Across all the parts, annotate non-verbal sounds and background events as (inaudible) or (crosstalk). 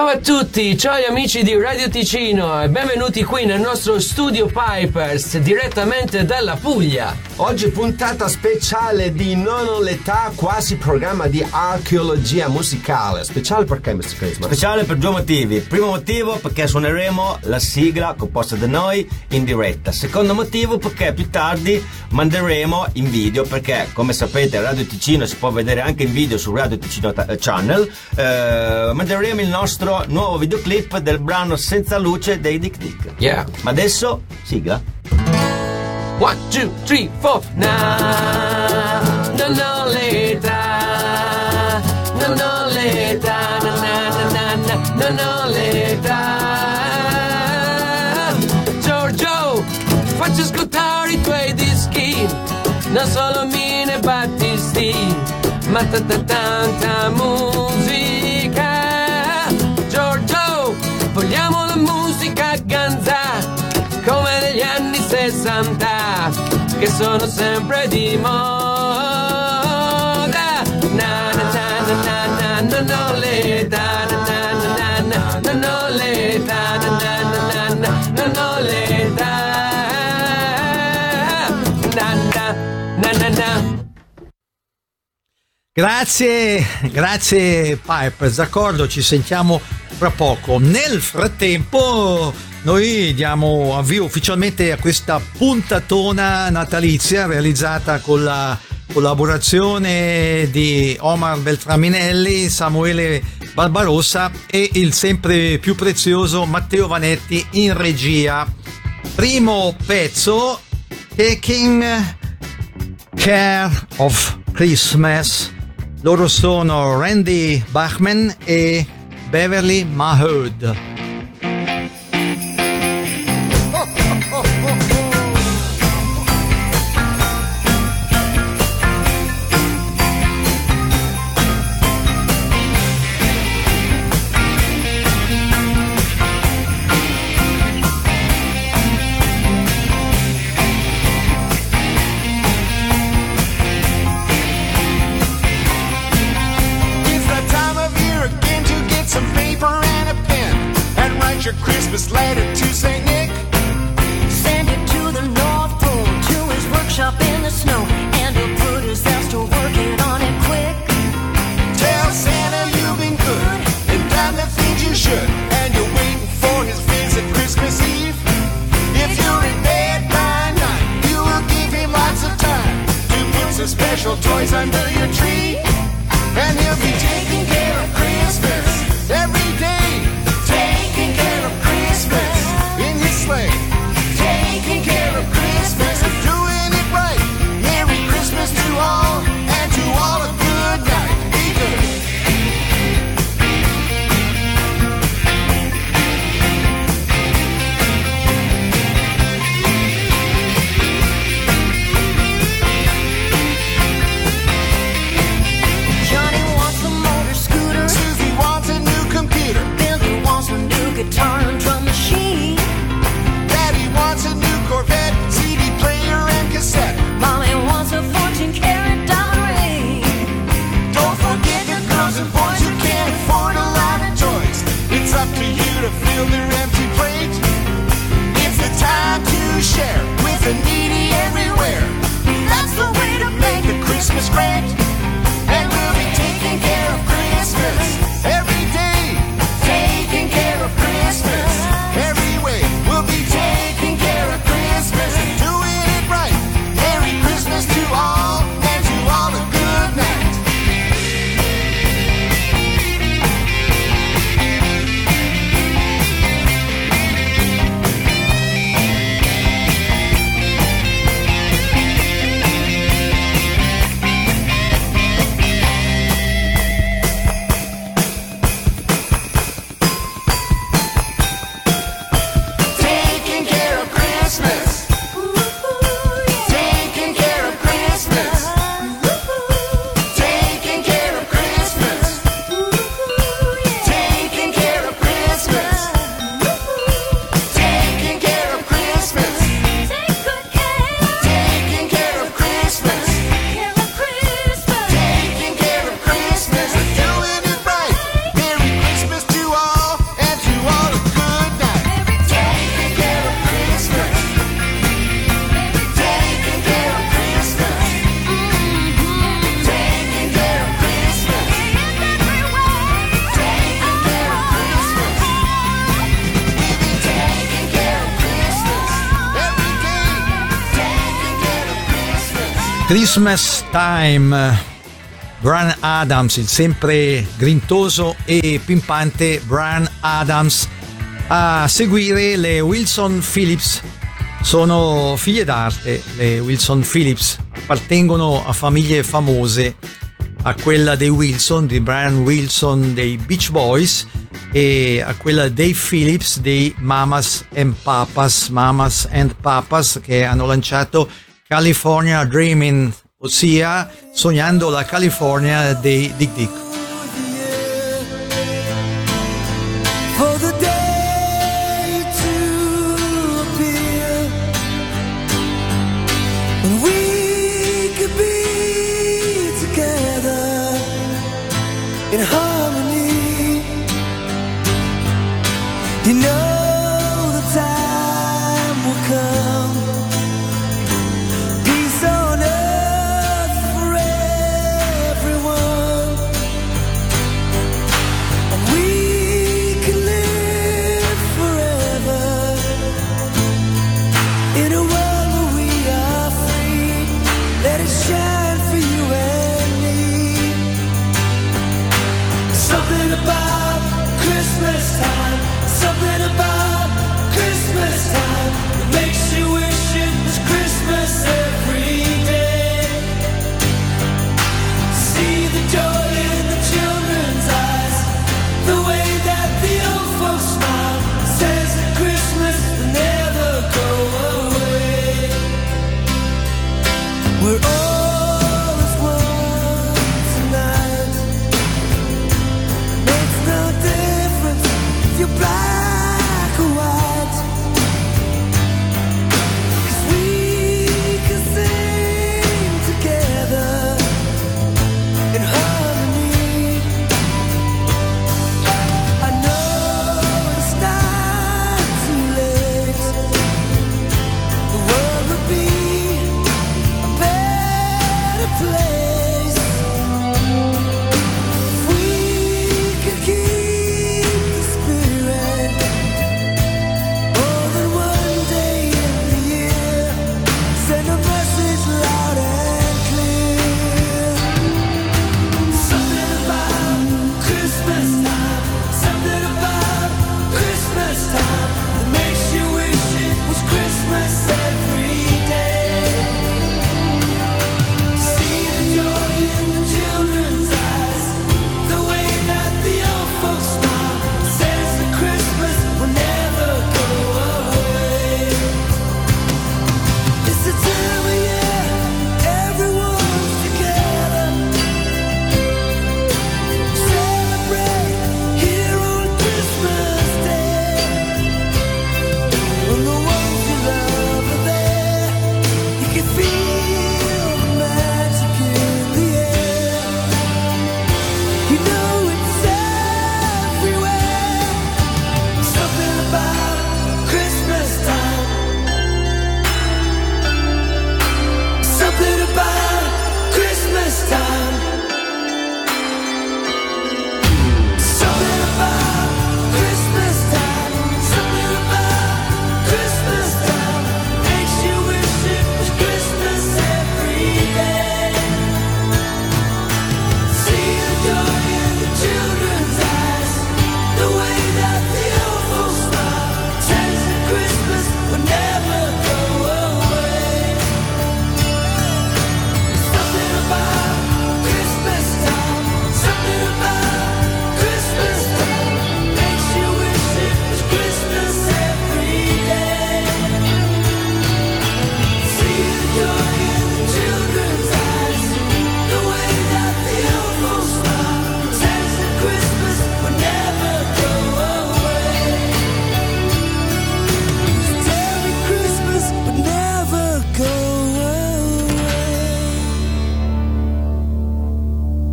Ciao a tutti, ciao agli amici di Radio Ticino e benvenuti qui nel nostro studio Pipers direttamente dalla Puglia. Oggi puntata speciale di Non ho l'età, quasi programma di archeologia musicale. Speciale perché, Mr. Christmas? Speciale per due motivi. Primo motivo perché suoneremo la sigla composta da noi in diretta. Secondo motivo perché più tardi manderemo in video perché come sapete Radio Ticino si può vedere anche in video su Radio Ticino Channel. Eh, manderemo il nostro nuovo videoclip del brano Senza luce dei Dick Dick. Yeah. Ma adesso sigla. One, two, three, four. Na, non ho l'età, non ho l'età, na, na, na, na, non ho l'età. Giorgio, facci ascoltare i tuoi dischi, non solo mine battisti, ma tanta tanta musica. Che sono sempre di moda na na na na na na non ho l'età na na na na na ho l'età na na na na na l'età na na na na na Grazie, grazie Pipers, d'accordo, ci sentiamo fra poco. Nel frattempo noi diamo avvio ufficialmente a questa puntatona natalizia realizzata con la collaborazione di Omar Beltraminelli, Samuele Barbarossa e il sempre più prezioso Matteo Vanetti in regia. Primo pezzo, Taking Care of Christmas. Loro sono Randy Bachman e Beverly Mahood. Christmas Time, Brian Adams, il sempre grintoso e pimpante Brian Adams, a seguire le Wilson Phillips. Sono figlie d'arte, le Wilson Phillips, appartengono a famiglie famose, a quella dei Wilson, di Brian Wilson dei Beach Boys e a quella dei Phillips dei Mamas and Papas, Mamas and Papas che hanno lanciato California Dreaming, ossia sognando la California dei Dick Dick.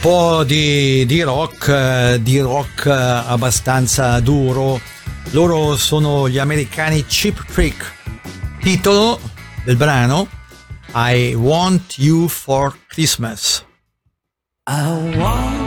po' di, di rock, eh, di rock eh, abbastanza duro. Loro sono gli americani Chip Trick. Titolo del brano I Want You for Christmas. I want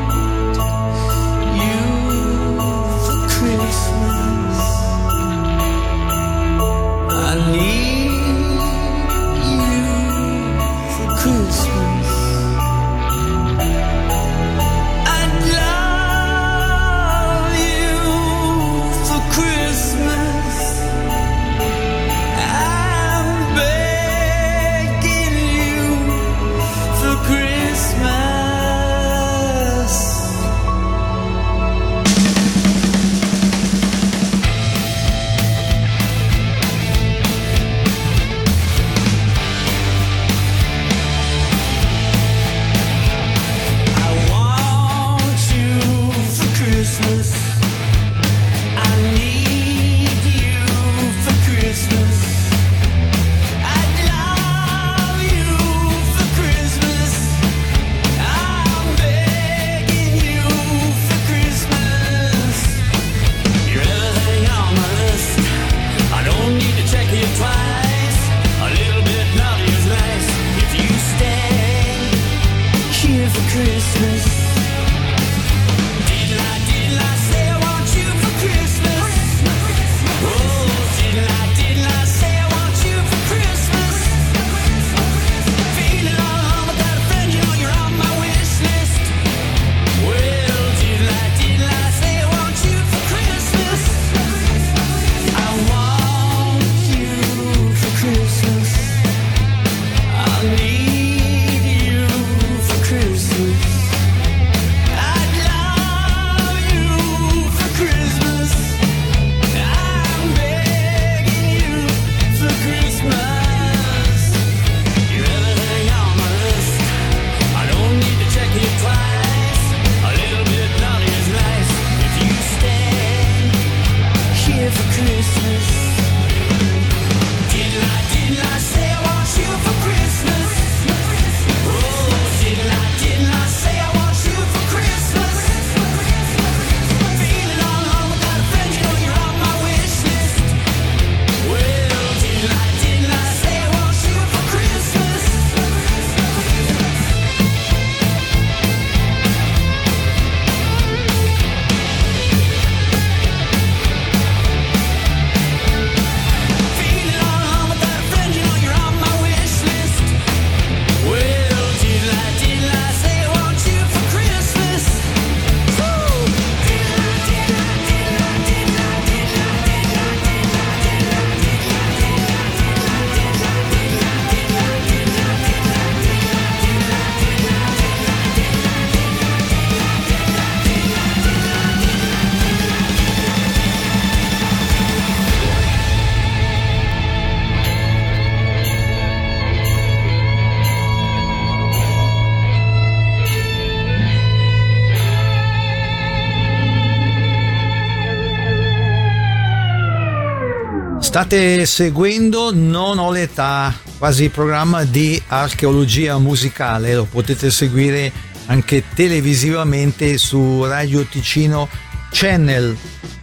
State seguendo Non ho l'età, quasi programma di archeologia musicale, lo potete seguire anche televisivamente su Radio Ticino Channel,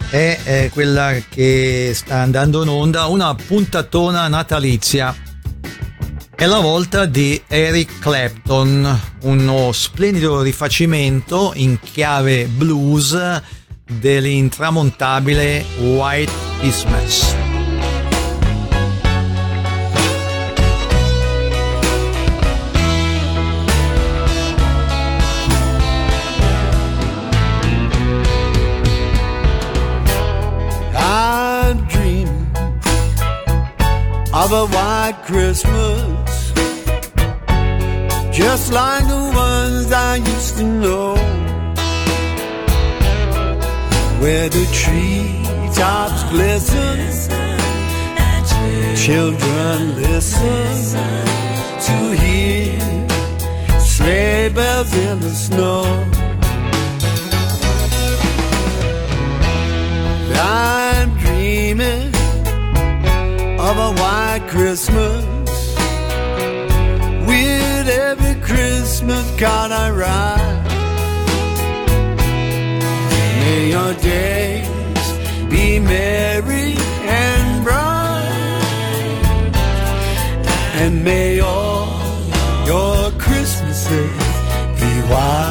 è, è quella che sta andando in onda, una puntatona natalizia. È la volta di Eric Clapton, uno splendido rifacimento in chiave blues dell'intramontabile White Christmas. of a white Christmas, just like the ones I used to know, where the treetops glisten, children listen to hear sleigh bells in the snow. I'm dreaming of a white Christmas. With every Christmas card I write, may your days be merry and bright, and may all your Christmases be white.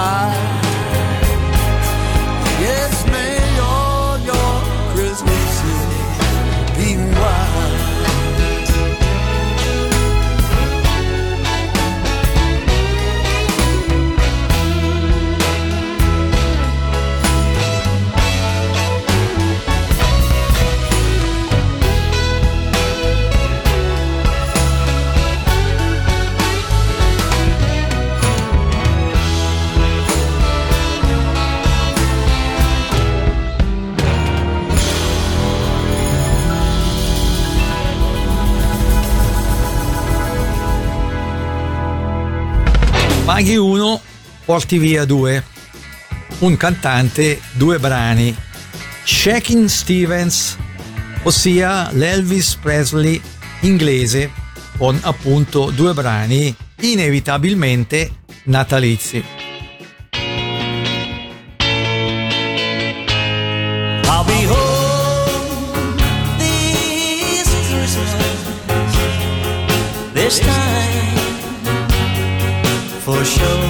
Maghi uno, porti via due. Un cantante, due brani. Shaking Stevens, ossia l'Elvis Presley inglese, con appunto due brani inevitabilmente natalizi. show.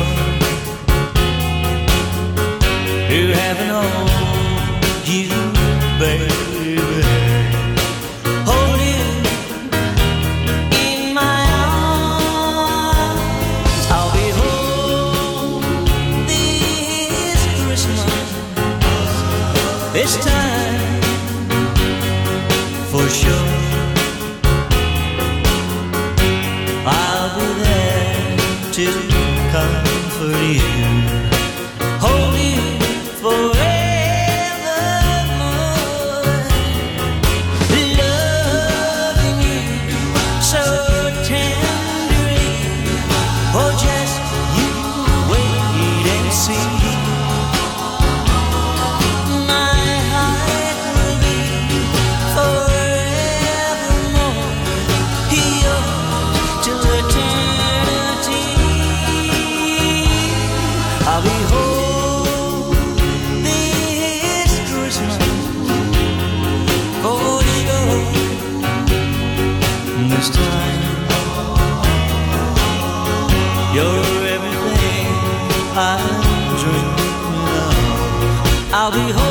This time. You're everything I dream of. I'll be home.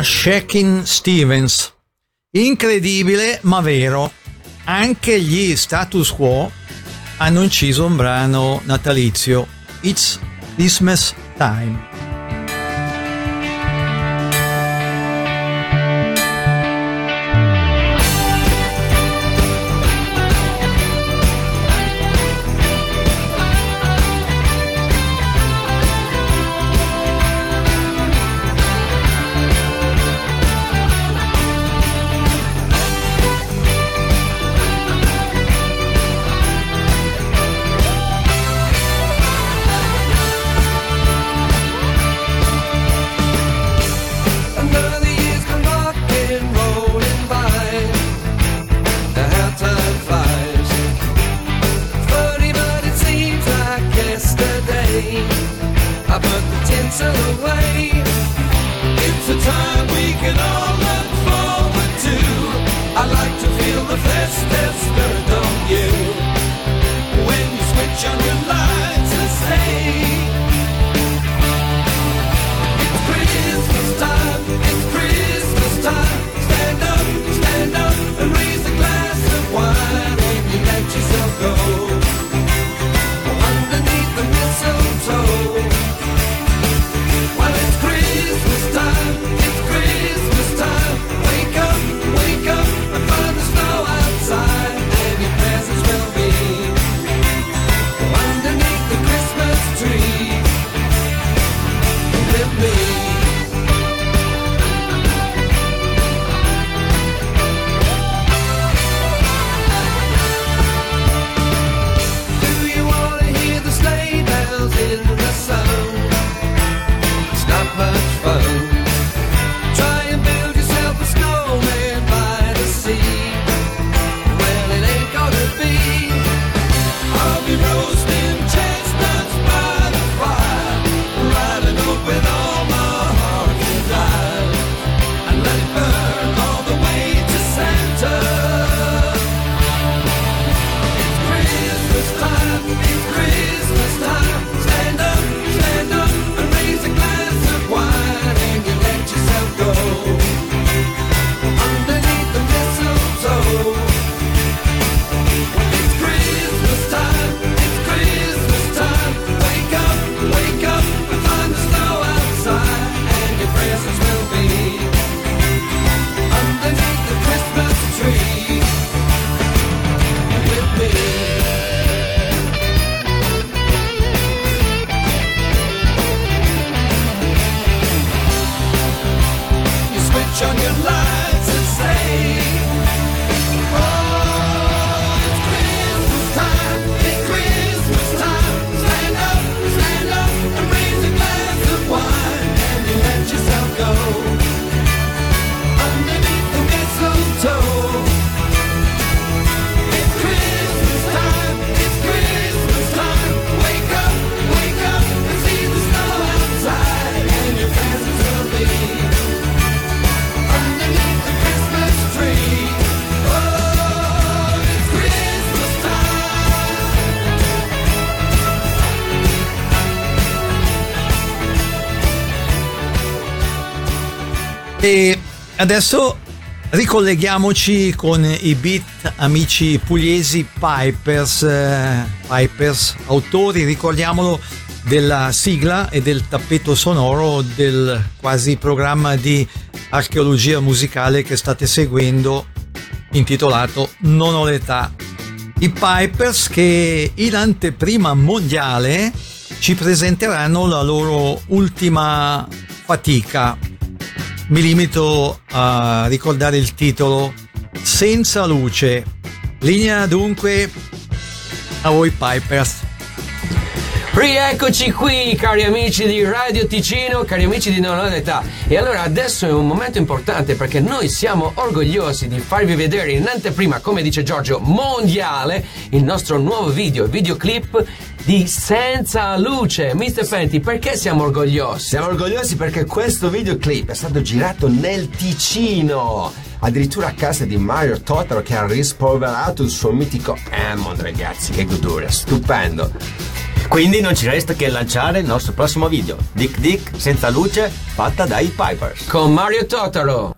da Shakin Stevens. Incredibile ma vero, anche gli status quo hanno inciso un brano natalizio, It's Christmas Time. Adesso ricolleghiamoci con i beat amici pugliesi Pipers, eh, Pipers, autori, ricordiamolo, della sigla e del tappeto sonoro del quasi programma di archeologia musicale che state seguendo intitolato Non ho l'età. I Pipers che in anteprima mondiale ci presenteranno la loro ultima fatica. Mi limito a ricordare il titolo Senza luce. Linea dunque a voi Pipers. Rieccoci qui, cari amici di Radio Ticino, cari amici di Non ho l'età. E allora adesso è un momento importante perché noi siamo orgogliosi di farvi vedere in anteprima, come dice Giorgio, mondiale, il nostro nuovo video, videoclip di Senza Luce. Mr. Fenty, perché siamo orgogliosi? Siamo orgogliosi perché questo videoclip è stato girato nel Ticino. Addirittura a casa di Mario Totaro che ha rispolverato il suo mitico Hammond, ragazzi. Che goduria, stupendo. Quindi non ci resta che lanciare il nostro prossimo video, Dick Dick senza luce, fatta dai Pipers. Con Mario Totaro.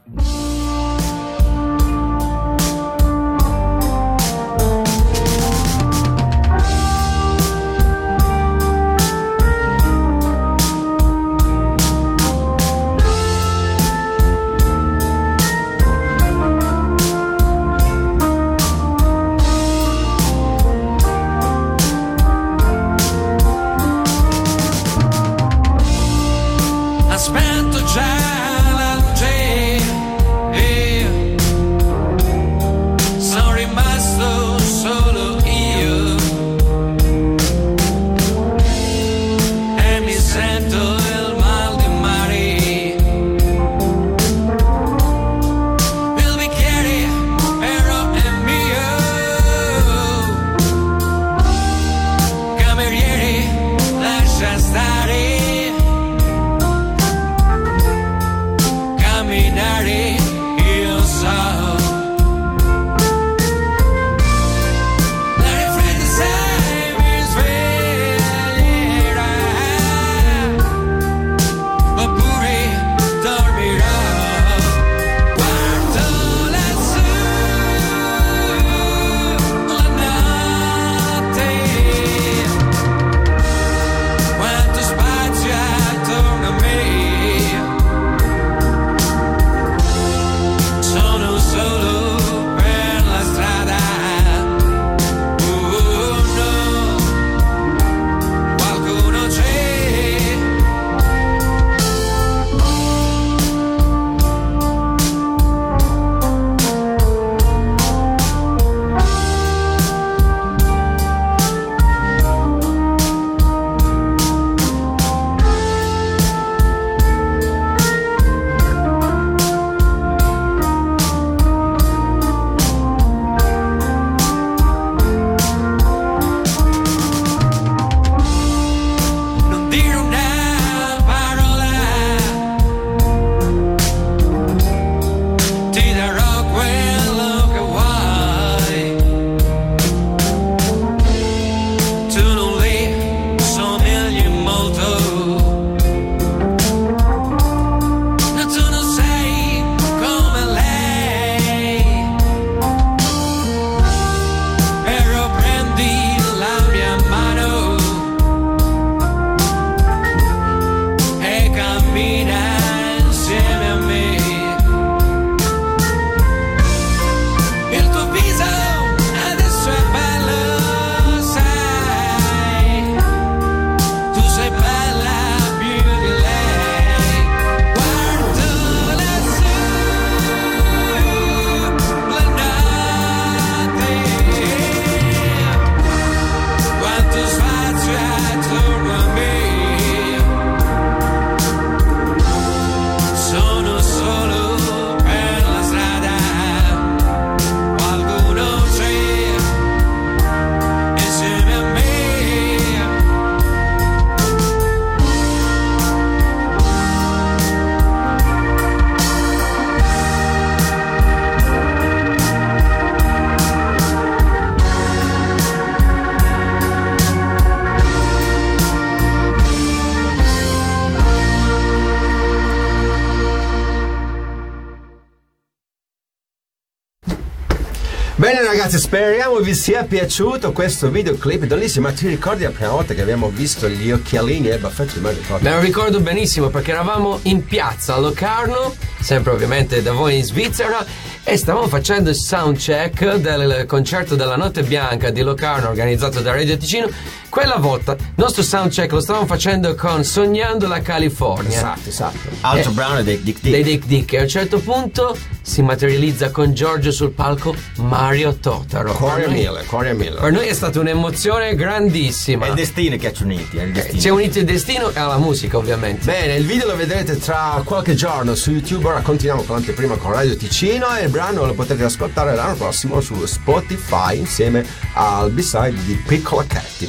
Vi sia piaciuto questo videoclip bellissimo. Ma ti ricordi la prima volta che abbiamo visto gli occhialini e i baffetti Mario Totter? Me lo ricordo benissimo perché eravamo in piazza a Locarno, sempre ovviamente da voi in Svizzera, e stavamo facendo il soundcheck del concerto della Notte Bianca di Locarno organizzato da Radio Ticino. Quella volta il nostro soundcheck lo stavamo facendo con Sognando la California. Esatto, esatto. Altro Eh, brano dei Dick Dick. Dei Dick Dick e a un certo punto si materializza con Giorgio sul palco Mario Totaro. Cuore a Per noi- mille, cuore mille. Per noi è stata un'emozione grandissima. È il destino che ci ha uniti, è il destino. C'è unito il destino e alla musica ovviamente. Bene, il video lo vedrete tra qualche giorno su YouTube. Ora continuiamo con l'anteprima con Radio Ticino e il brano lo potete ascoltare l'anno prossimo su Spotify insieme al B-side di Piccola Catty.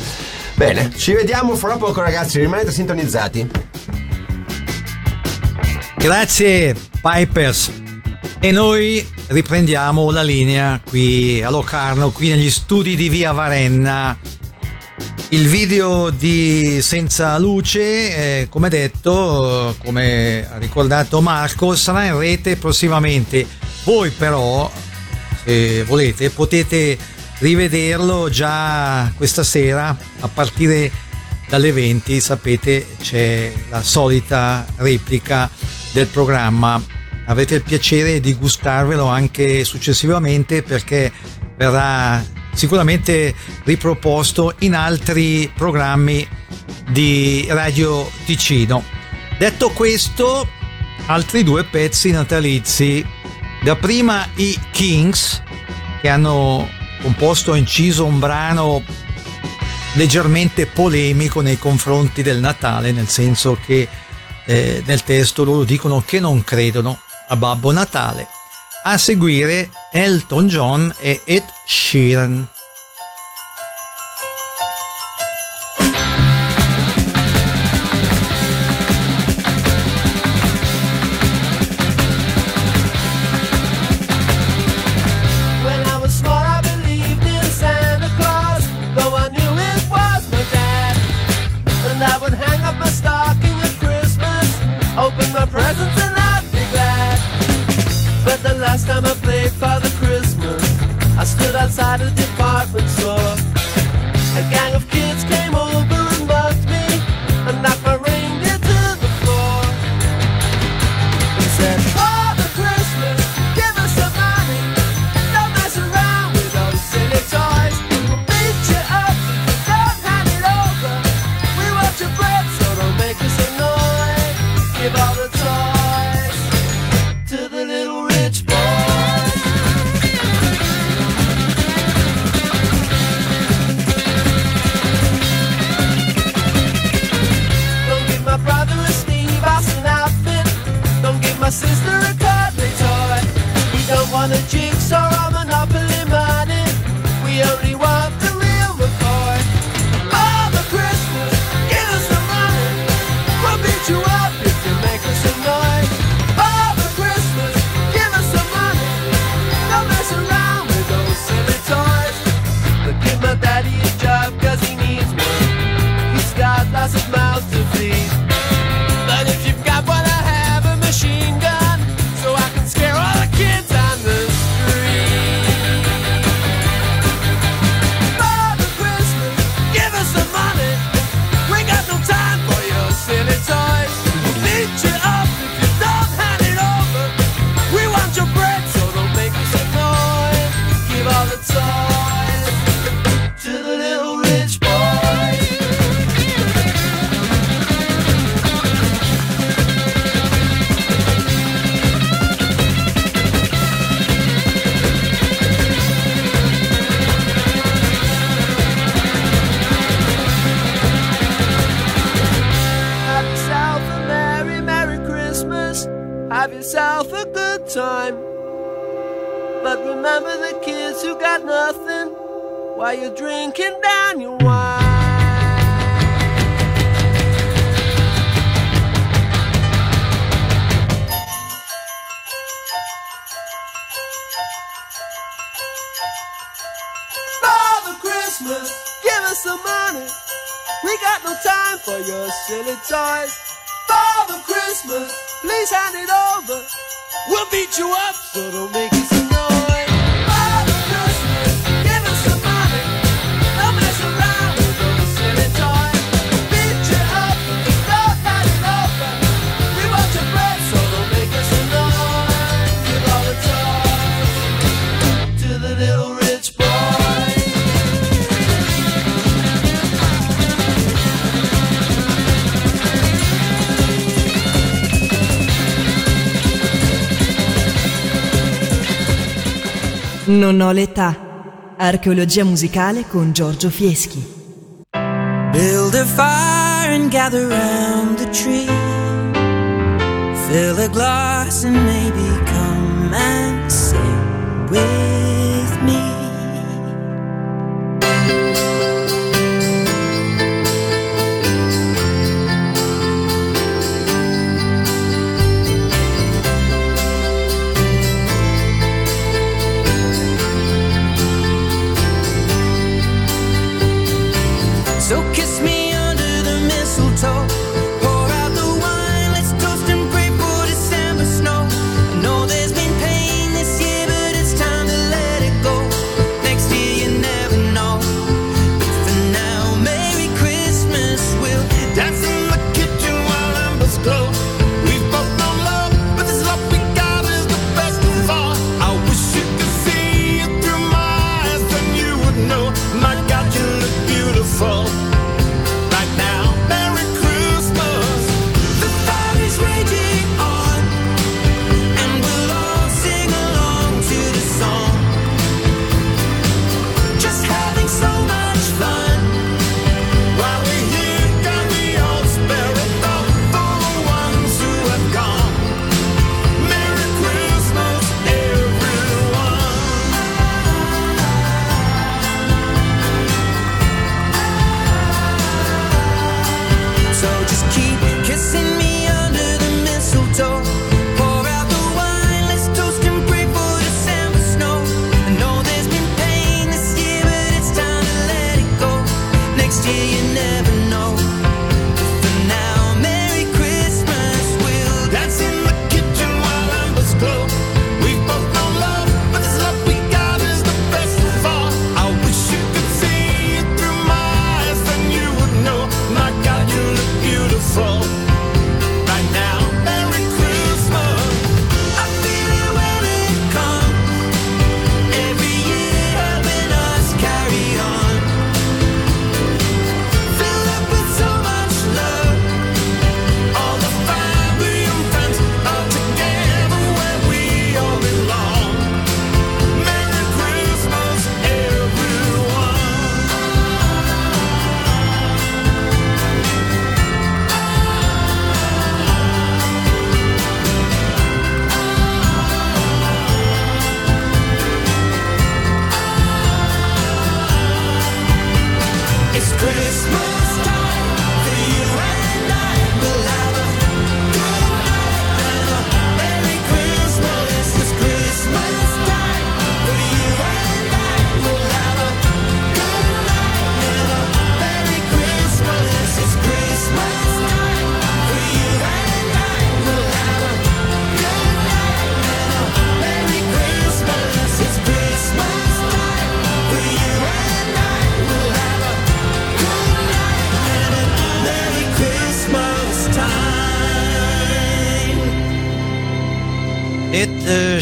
Bene, ci vediamo fra poco ragazzi, rimanete sintonizzati. Grazie Pipers. E noi riprendiamo la linea qui a Locarno, qui negli studi di Via Varenna. Il video di Senza Luce, eh, come detto, come ha ricordato Marco, sarà in rete prossimamente. Voi però, se volete, potete rivederlo già questa sera a partire dalle 20 sapete c'è la solita replica del programma avrete il piacere di gustarvelo anche successivamente perché verrà sicuramente riproposto in altri programmi di Radio Ticino. Detto questo altri due pezzi natalizi. Dapprima i Kings che hanno composto e inciso un brano leggermente polemico nei confronti del Natale, nel senso che eh, nel testo loro dicono che non credono a Babbo Natale. A seguire Elton John e Ed Sheeran. While you're drinking down your wine. Father Christmas, give us some money. We got no time for your silly toys. Father Christmas, please hand it over. We'll beat you up, so don't make us Non ho l'età. Archeologia musicale con Giorgio Fieschi. Build a fire and gather round the tree. Fill a glass and make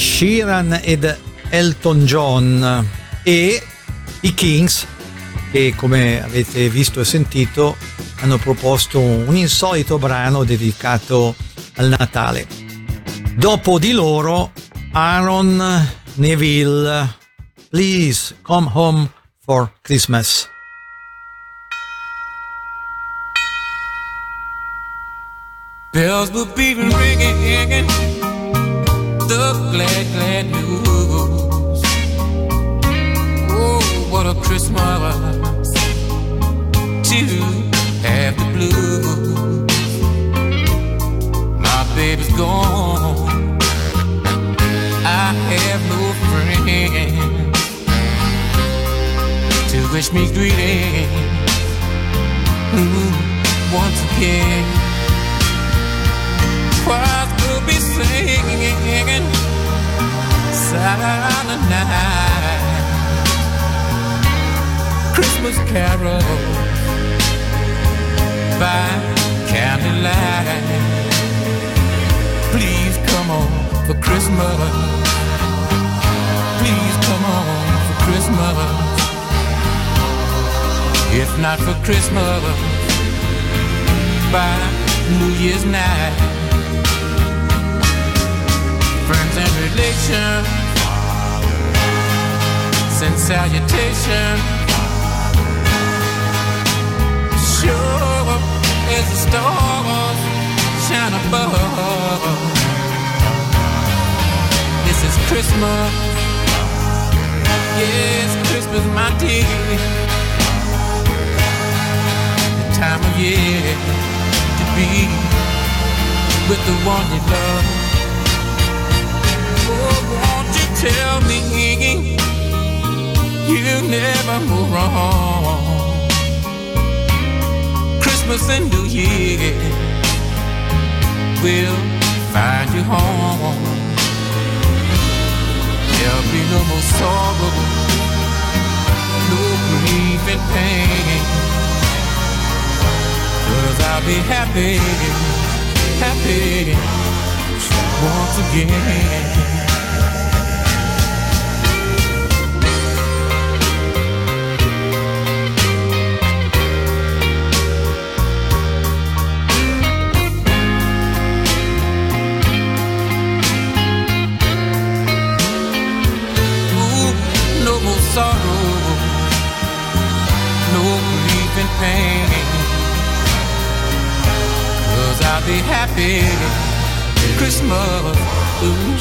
Sheeran ed Elton John e i Kings che come avete visto e sentito hanno proposto un insolito brano dedicato al Natale. Dopo di loro Aaron Neville, Please Come Home for Christmas. Bells will be ringing. the glad, glad news. Oh, what a Christmas to have the blues. My baby's gone. I have no friends to wish me greetings Ooh, once again. singing silent night Christmas carols by candlelight. Please come on for Christmas. Please come on for Christmas. If not for Christmas, by New Year's night friends and relations. Send salutation. Sure as the stars shine above. This is Christmas. Yes, Christmas, my dear. The time of year to be with the one you love tell me you never move wrong? Christmas and New Year will find you home. There'll be no more sorrow, no grief and pain. Cause I'll be happy, happy once again. Pain. Cause I'll be happy Christmas ooh,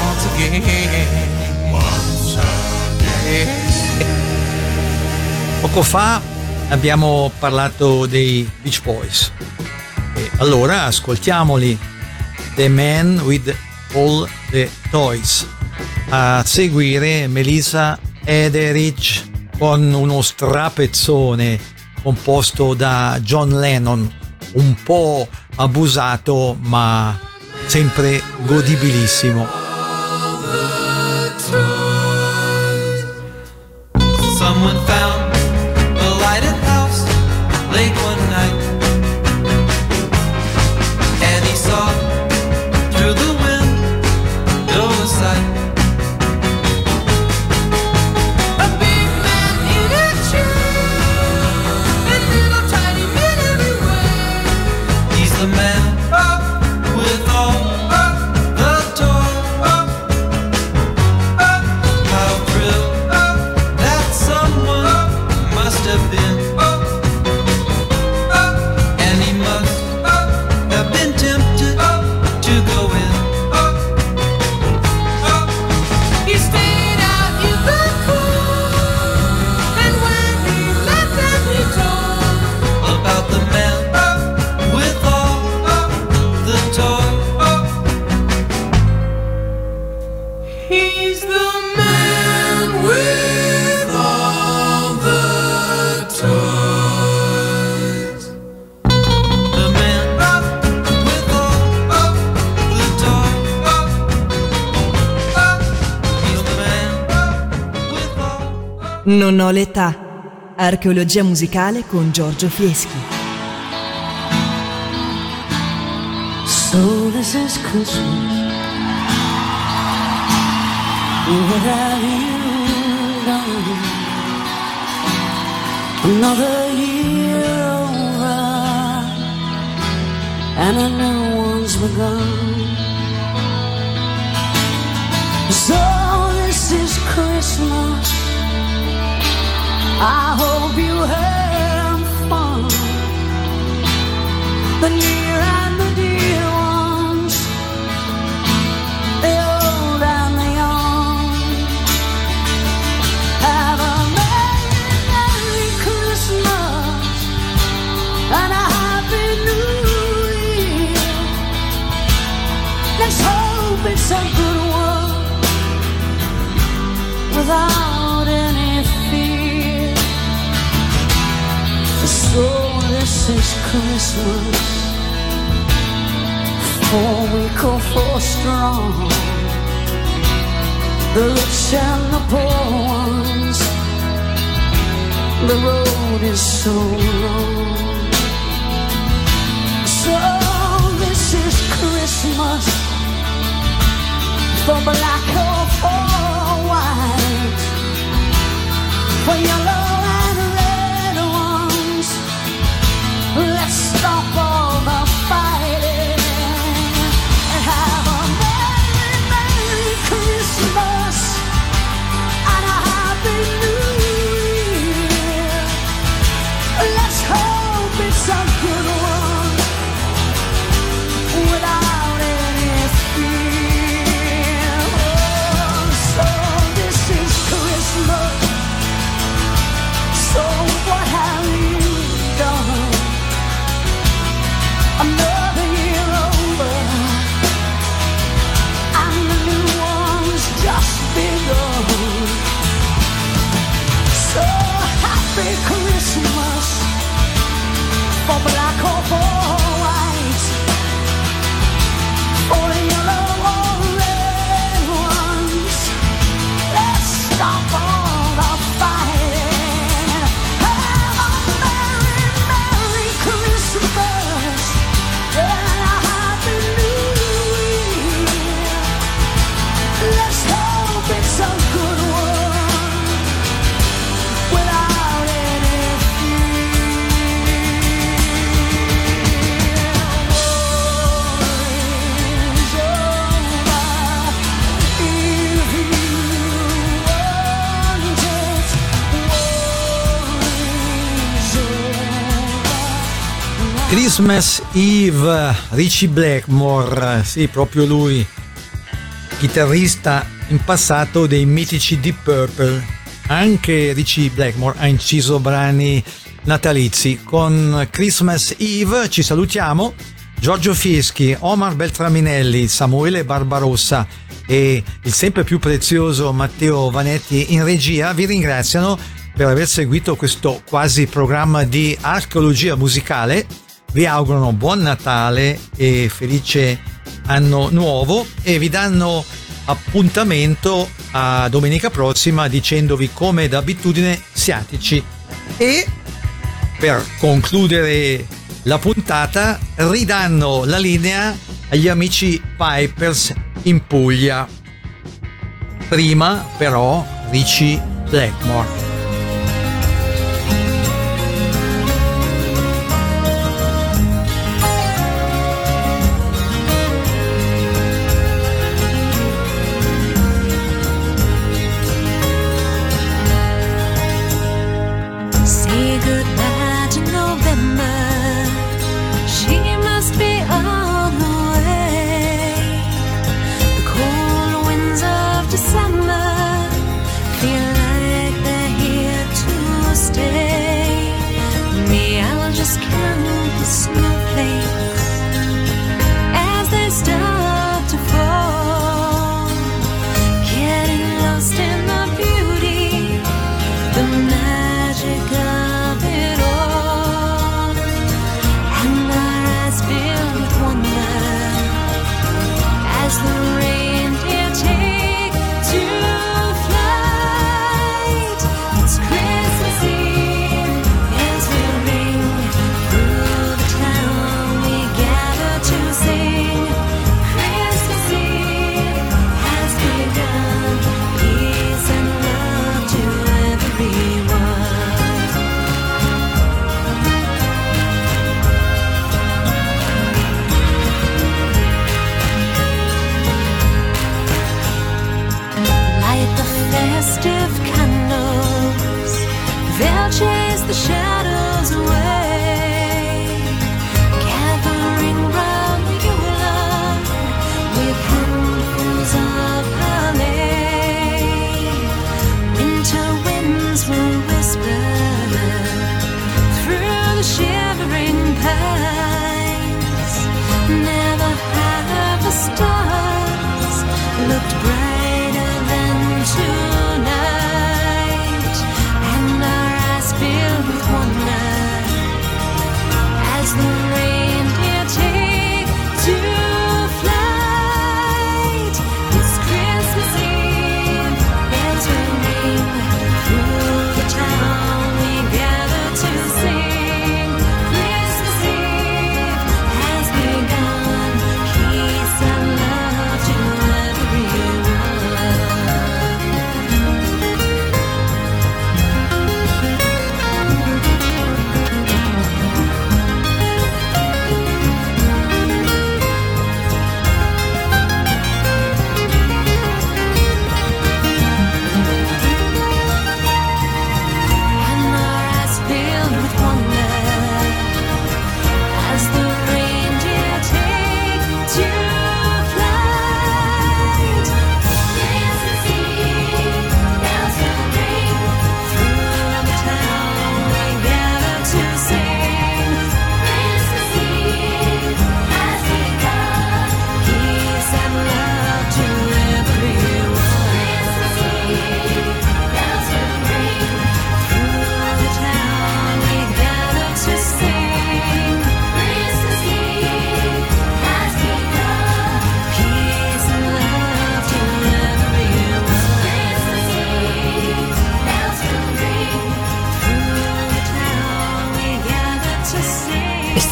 once again. (laughs) Poco fa abbiamo parlato dei Beach Boys. E allora ascoltiamoli. The Man with All the Toys. A seguire Melissa Ederich con uno strapezzone composto da John Lennon, un po' abusato ma sempre godibilissimo. Non ho l'età. Archeologia musicale con Giorgio Fieschi. So this is Christmas have you done? Another year over And a new one's begun So this is Christmas I hope you have fun the near and the dear ones, the old and the young. Have a merry, Christmas and a happy New Year. Let's hope it's a good one without this is Christmas. For weak or for strong. The rich and the poor ones. The road is so long. So this is Christmas. For black or for white. For yellow Christmas Eve, Richie Blackmore, sì, proprio lui, chitarrista in passato dei mitici Deep Purple. Anche Richie Blackmore ha inciso brani natalizi. Con Christmas Eve ci salutiamo. Giorgio Fieschi, Omar Beltraminelli, Samuele Barbarossa e il sempre più prezioso Matteo Vanetti in regia vi ringraziano per aver seguito questo quasi programma di archeologia musicale. Vi augurano buon Natale e felice anno nuovo e vi danno appuntamento a domenica prossima dicendovi come d'abitudine siateci e per concludere la puntata ridanno la linea agli amici Pipers in Puglia. Prima però Richie Blackmore.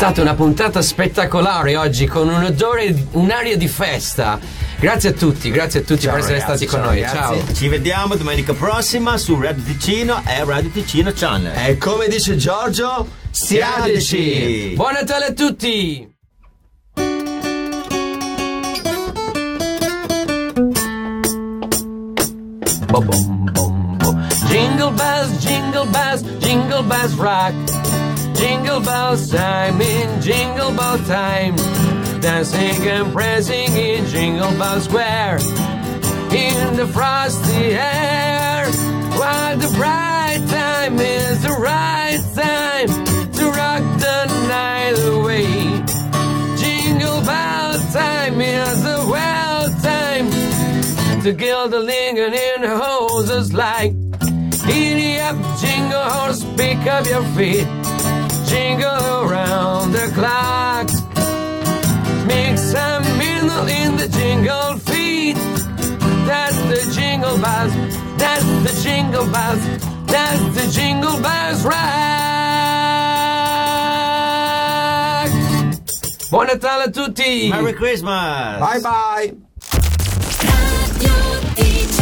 Stata una puntata spettacolare oggi con un odore, un'aria di festa. Grazie a tutti, grazie a tutti Ciao, per essere ragazzi, stati con ciao, noi. ragazzi. Ciao. Ci vediamo domenica prossima su Radio Ticino e Radio Ticino Channel. E come dice Giorgio, siateci! Buon Natale a tutti! Jingle bells, jingle bells, jingle bells rock. Jingle bells time in jingle bell time. Dancing and prancing in Jingle Bell Square. In the frosty air. While the bright time is the right time to rock the night away. Jingle bell time is the well time to gild the lingering in hoses like Giddy up, jingle horse, pick up your feet, jingle around the clocks. Mix some mingle in the jingle feet. That's the jingle bells, that's the jingle bells, that's the jingle bells rock. Buon Natale a tutti! Merry Christmas! Bye bye!